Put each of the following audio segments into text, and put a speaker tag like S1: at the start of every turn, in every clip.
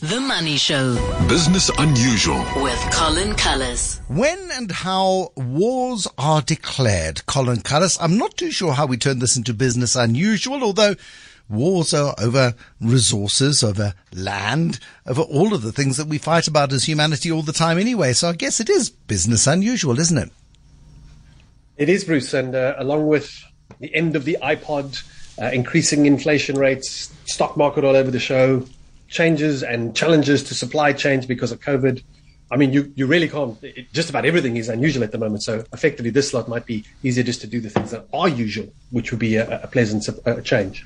S1: The Money Show
S2: Business Unusual.
S1: with Colin Cullis.
S3: When and how wars are declared, Colin Cullis. I'm not too sure how we turn this into business unusual, although wars are over resources, over land, over all of the things that we fight about as humanity all the time anyway. So I guess it is business unusual, isn't it?
S4: It is, Bruce, and uh, along with the end of the iPod, uh, increasing inflation rates, stock market all over the show, changes and challenges to supply chains because of COVID. I mean, you, you really can't, it, just about everything is unusual at the moment. So effectively, this slot might be easier just to do the things that are usual, which would be a, a pleasant change.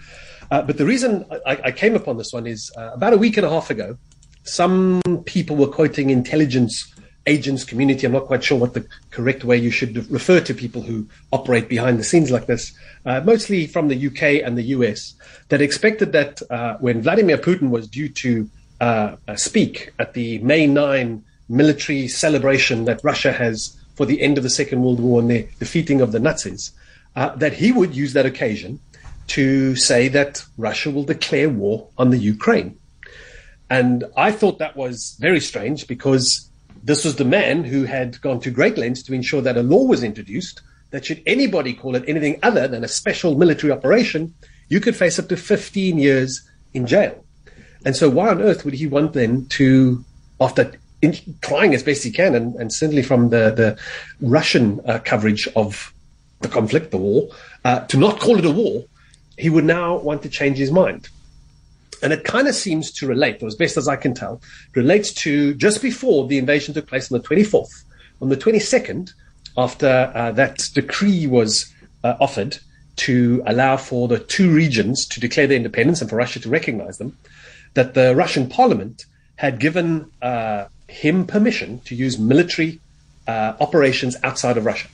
S4: Uh, but the reason I, I, came upon this one is uh, about a week and a half ago, some people were quoting intelligence agents community. I'm not quite sure what the correct way you should refer to people who operate behind the scenes like this, uh, mostly from the UK and the US, that expected that uh, when Vladimir Putin was due to uh, uh speak at the May 9 military celebration that Russia has for the end of the Second World War and the defeating of the Nazis, uh, that he would use that occasion to say that Russia will declare war on the Ukraine. And I thought that was very strange because this was the man who had gone to great lengths to ensure that a law was introduced that should anybody call it anything other than a special military operation, you could face up to 15 years in jail. And so, why on earth would he want then to, after in, trying as best he can, and, and certainly from the, the Russian uh, coverage of the conflict, the war, uh, to not call it a war, he would now want to change his mind. And it kind of seems to relate, or as best as I can tell, relates to just before the invasion took place on the 24th. On the 22nd, after uh, that decree was uh, offered to allow for the two regions to declare their independence and for Russia to recognize them, that the Russian parliament had given uh, him permission to use military uh, operations outside of Russia.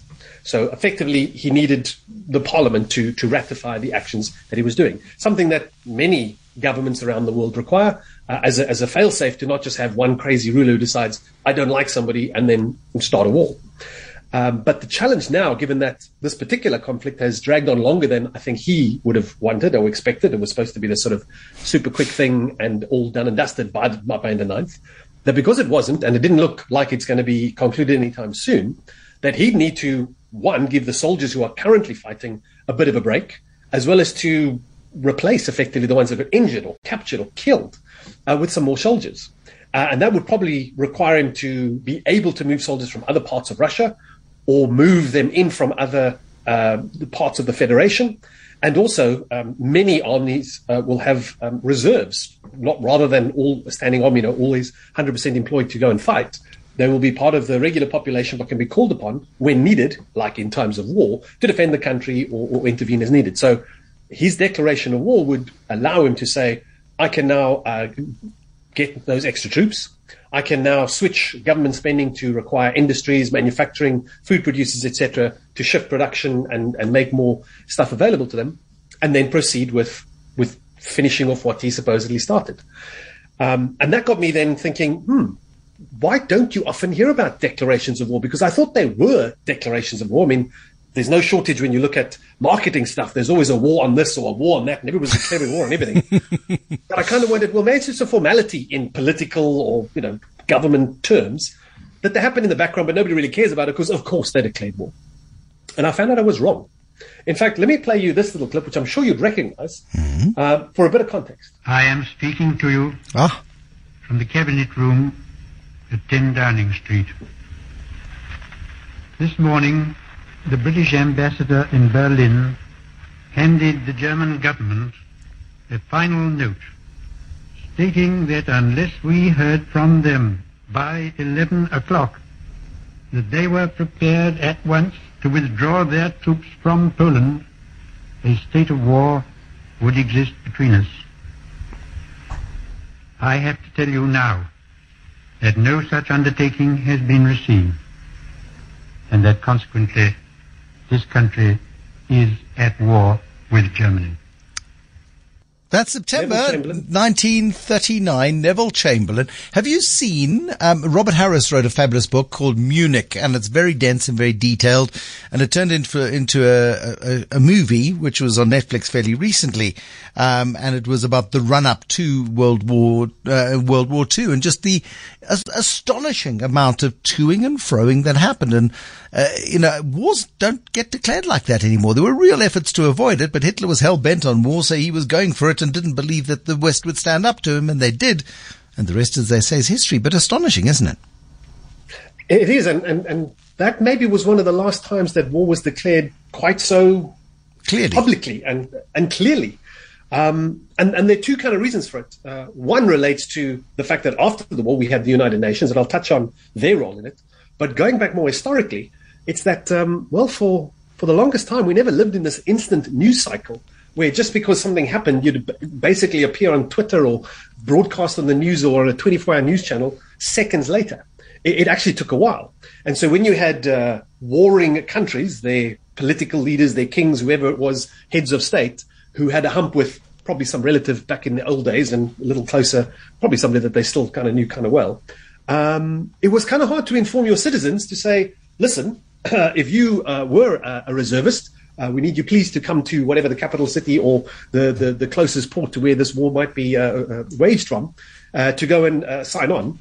S4: So effectively, he needed the parliament to, to ratify the actions that he was doing, something that many governments around the world require uh, as, a, as a failsafe to not just have one crazy ruler who decides, I don't like somebody, and then start a war. Um, but the challenge now, given that this particular conflict has dragged on longer than I think he would have wanted or expected, it was supposed to be this sort of super quick thing and all done and dusted by, by the 9th, that because it wasn't, and it didn't look like it's going to be concluded anytime soon, that he'd need to, one, give the soldiers who are currently fighting a bit of a break, as well as to replace effectively the ones that got injured or captured or killed uh, with some more soldiers. Uh, and that would probably require him to be able to move soldiers from other parts of Russia or move them in from other uh, parts of the Federation. And also, um, many armies uh, will have um, reserves, not rather than all standing army, you know, always 100% employed to go and fight. They will be part of the regular population, but can be called upon when needed, like in times of war, to defend the country or, or intervene as needed. So his declaration of war would allow him to say, I can now uh, get those extra troops. I can now switch government spending to require industries, manufacturing, food producers, etc., to shift production and, and make more stuff available to them, and then proceed with with finishing off what he supposedly started. Um, and that got me then thinking, hmm, why don't you often hear about declarations of war? Because I thought there were declarations of war. I mean, there's no shortage when you look at marketing stuff. There's always a war on this or a war on that, and everyone's declaring war on everything. but I kind of wondered, well, maybe it's just a formality in political or you know government terms that they happen in the background, but nobody really cares about it because, of course, they declared war. And I found out I was wrong. In fact, let me play you this little clip, which I'm sure you'd recognize, mm-hmm. uh, for a bit of context.
S5: I am speaking to you ah. from the cabinet room at 10 Downing Street. This morning, the British ambassador in Berlin handed the German government a final note stating that unless we heard from them by 11 o'clock that they were prepared at once to withdraw their troops from Poland, a state of war would exist between us. I have to tell you now that no such undertaking has been received, and that consequently this country is at war with Germany.
S3: That's September 1939, Neville Chamberlain. Have you seen, um, Robert Harris wrote a fabulous book called Munich and it's very dense and very detailed and it turned into, into a, a, a movie which was on Netflix fairly recently. Um, and it was about the run up to World War, uh, World War II and just the as- astonishing amount of toing and froing that happened. And, uh, you know, wars don't get declared like that anymore. There were real efforts to avoid it, but Hitler was hell bent on war, so he was going for it and didn't believe that the West would stand up to him, and they did. And the rest, as they say, is history. But astonishing, isn't it?
S4: It is, and, and, and that maybe was one of the last times that war was declared quite so
S3: Clearly.
S4: publicly and, and clearly. Um, and, and there are two kind of reasons for it. Uh, one relates to the fact that after the war we had the United Nations, and I'll touch on their role in it. But going back more historically, it's that um, well, for for the longest time we never lived in this instant news cycle where just because something happened, you'd basically appear on Twitter or broadcast on the news or on a 24-hour news channel seconds later. It, it actually took a while, and so when you had uh, warring countries, their political leaders, their kings, whoever it was, heads of state, who had a hump with probably some relative back in the old days and a little closer, probably somebody that they still kind of knew kind of well. Um, it was kind of hard to inform your citizens to say, listen, if you uh, were a, a reservist, uh, we need you please to come to whatever the capital city or the, the, the closest port to where this war might be uh, uh, waged from uh, to go and sign on.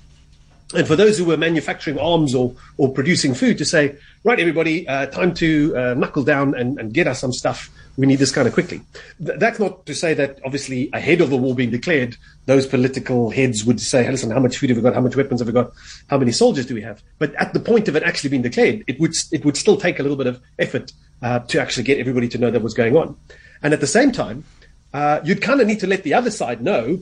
S4: And for those who were manufacturing arms or, or producing food to say, right, everybody, time to knuckle down and, and get us some stuff. We need this kind of quickly. Th- that's not to say that obviously ahead of the war being declared, those political heads would say, hey, listen, how much food have we got? How much weapons have we got? How many soldiers do we have? But at the point of it actually being declared, it would, it would still take a little bit of effort uh, to actually get everybody to know that was going on. And at the same time, uh, you'd kind of need to let the other side know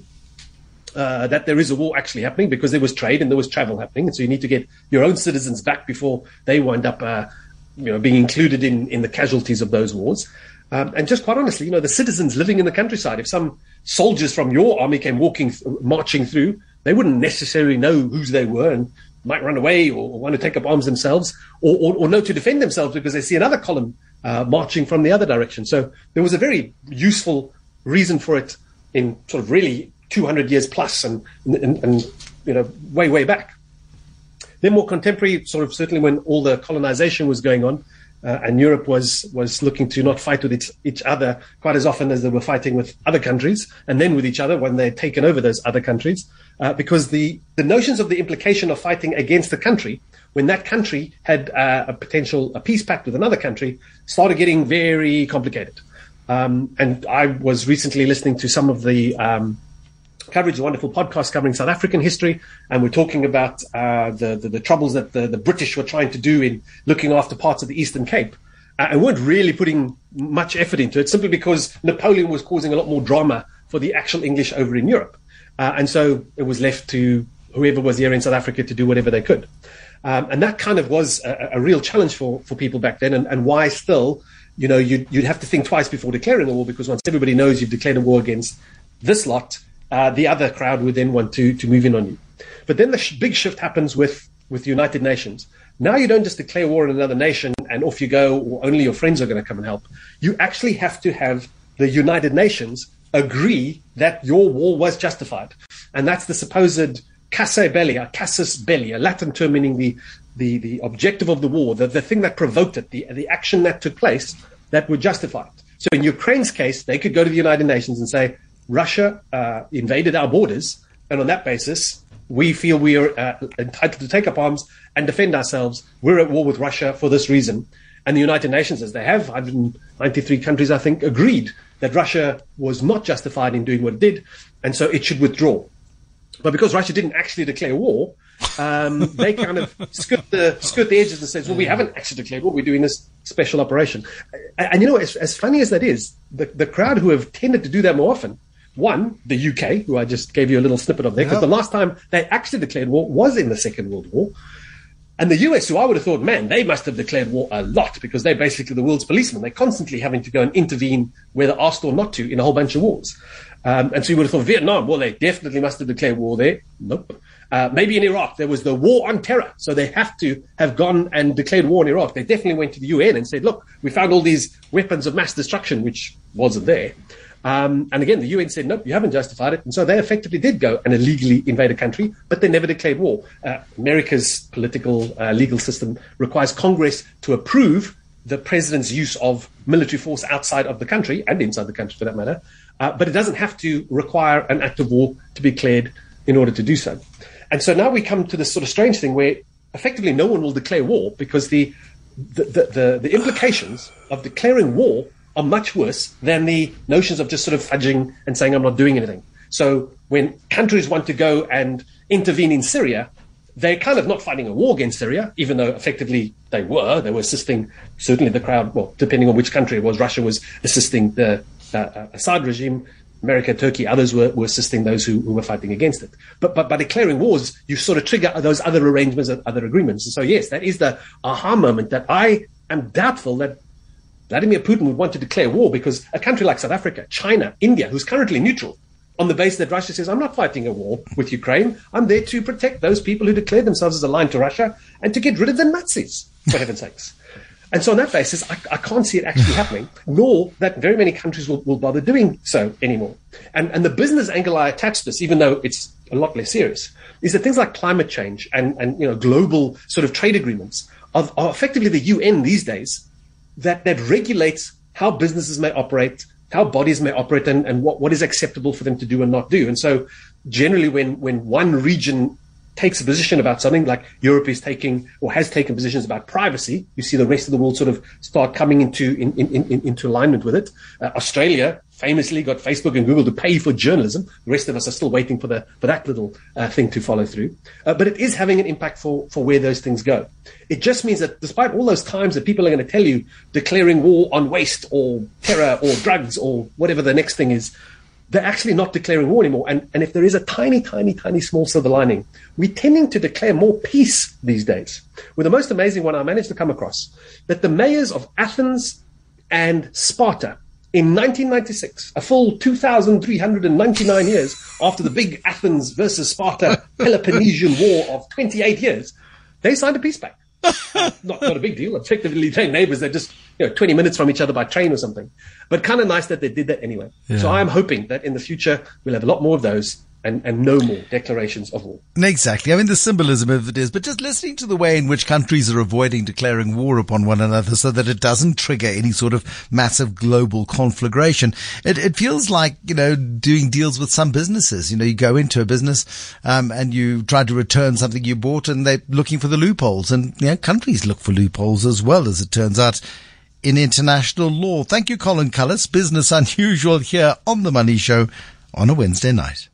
S4: uh, that there is a war actually happening because there was trade and there was travel happening, and so you need to get your own citizens back before they wind up, uh, you know, being included in in the casualties of those wars. Um, and just quite honestly, you know, the citizens living in the countryside, if some soldiers from your army came walking, marching through, they wouldn't necessarily know whose they were and might run away or, or want to take up arms themselves or, or, or know to defend themselves because they see another column uh, marching from the other direction. So there was a very useful reason for it in sort of really 200 years plus and, and, and you know, way, way back. Then more contemporary, sort of certainly when all the colonization was going on, uh, and Europe was was looking to not fight with each, each other quite as often as they were fighting with other countries, and then with each other when they'd taken over those other countries, uh, because the the notions of the implication of fighting against a country when that country had uh, a potential a peace pact with another country started getting very complicated. Um, and I was recently listening to some of the um, coverage, a wonderful podcast covering South African history, and we're talking about uh, the, the, the troubles that the, the British were trying to do in looking after parts of the Eastern Cape, uh, and weren't really putting much effort into it, simply because Napoleon was causing a lot more drama for the actual English over in Europe, uh, and so it was left to whoever was here in South Africa to do whatever they could, um, and that kind of was a, a real challenge for for people back then, and, and why still. You know, you'd, you'd have to think twice before declaring a war because once everybody knows you've declared a war against this lot, uh, the other crowd would then want to to move in on you. But then the sh- big shift happens with with the United Nations. Now you don't just declare war on another nation and off you go, or only your friends are going to come and help. You actually have to have the United Nations agree that your war was justified, and that's the supposed casus belli, a casus belli, a Latin term meaning the the the objective of the war, the, the thing that provoked it, the the action that took place that would justify it. So in Ukraine's case, they could go to the United Nations and say, Russia uh, invaded our borders, and on that basis, we feel we are uh, entitled to take up arms and defend ourselves. We're at war with Russia for this reason. And the United Nations, as they have, 193 countries, I think, agreed that Russia was not justified in doing what it did, and so it should withdraw. But because Russia didn't actually declare war, um, they kind of skirt the skirt the edges and says, "Well, we haven't actually declared war. We're doing this special operation." And, and you know, as, as funny as that is, the, the crowd who have tended to do that more often one, the UK, who I just gave you a little snippet of there, because
S3: Yeah.
S4: the last time they actually declared war was in the Second World War. And the US, who I would have thought, man, they must have declared war a lot because they're basically the world's policemen. They're constantly having to go and intervene, whether asked or not to, in a whole bunch of wars. Um, and so you would have thought Vietnam, well, they definitely must have declared war there. Nope. Uh, maybe in Iraq, there was the war on terror. So they have to have gone and declared war in Iraq. They definitely went to the UN and said, look, we found all these weapons of mass destruction, which wasn't there. Um, and again, the UN said, nope, you haven't justified it. And so they effectively did go and illegally invade a country, but they never declared war. Uh, America's political uh, legal system requires Congress to approve the president's use of military force outside of the country and inside the country for that matter. Uh, but it doesn't have to require an act of war to be declared in order to do so. And so now we come to this sort of strange thing where effectively no one will declare war because the the, the, the, the implications of declaring war are much worse than the notions of just sort of fudging and saying I'm not doing anything. So when countries want to go and intervene in Syria, they're kind of not fighting a war against Syria, even though effectively they were. They were assisting, certainly the crowd, well, depending on which country it was, Russia was assisting the uh, uh Assad regime. America, Turkey, others were, were assisting those who, who, were fighting against it. But, but by declaring wars, you sort of trigger those other arrangements and other agreements. And so, yes, that is the aha moment that I am doubtful that Vladimir Putin would want to declare war because a country like South Africa, China, India, who's currently neutral, on the basis that Russia says, I'm not fighting a war with Ukraine. I'm there to protect those people who declare themselves as aligned to Russia and to get rid of the Nazis, for heaven's sakes. And so on that basis, I, I, can't see it actually happening, nor that very many countries will, will bother doing so anymore. And, and the business angle I attach to this, even though it's a lot less serious, is that things like climate change and, and you know, global sort of trade agreements are, are effectively the UN these days that, that regulates how businesses may operate, how bodies may operate, and, and what, what is acceptable for them to do and not do. And so, generally, when, when one region takes a position about something, like Europe is taking or has taken positions about privacy, you see the rest of the world sort of start coming into in, in, in, into alignment with it. Uh, Australia famously got Facebook and Google to pay for journalism. The rest of us are still waiting for the for that little uh, thing to follow through. Uh, but it is having an impact for for where those things go. It just means that despite all those times that people are going to tell you declaring war on waste or terror or drugs or whatever the next thing is, they're actually not declaring war anymore. And, and if there is a tiny, tiny, tiny small silver lining, we're tending to declare more peace these days. With the most amazing one I managed to come across, that the mayors of Athens and Sparta in 1996, a full 2,399 years after the big Athens versus Sparta Peloponnesian War of 28 years, they signed a peace pact. not, not a big deal. Effectively, they're neighbors. They're just you know 20 minutes from each other by train or something. But kind of nice that they did that anyway. Yeah. So I'm hoping that in the future we'll have a lot more of those and, and no more declarations of war.
S3: Exactly. I mean, the symbolism of it is, but just listening to the way in which countries are avoiding declaring war upon one another so that it doesn't trigger any sort of massive global conflagration, it, it feels like, you know, doing deals with some businesses. You know, you go into a business, um, and you try to return something you bought and they're looking for the loopholes and, you know, countries look for loopholes as well as it turns out in international law. Thank you, Colin Cullis. Business Unusual here on The Money Show on a Wednesday night.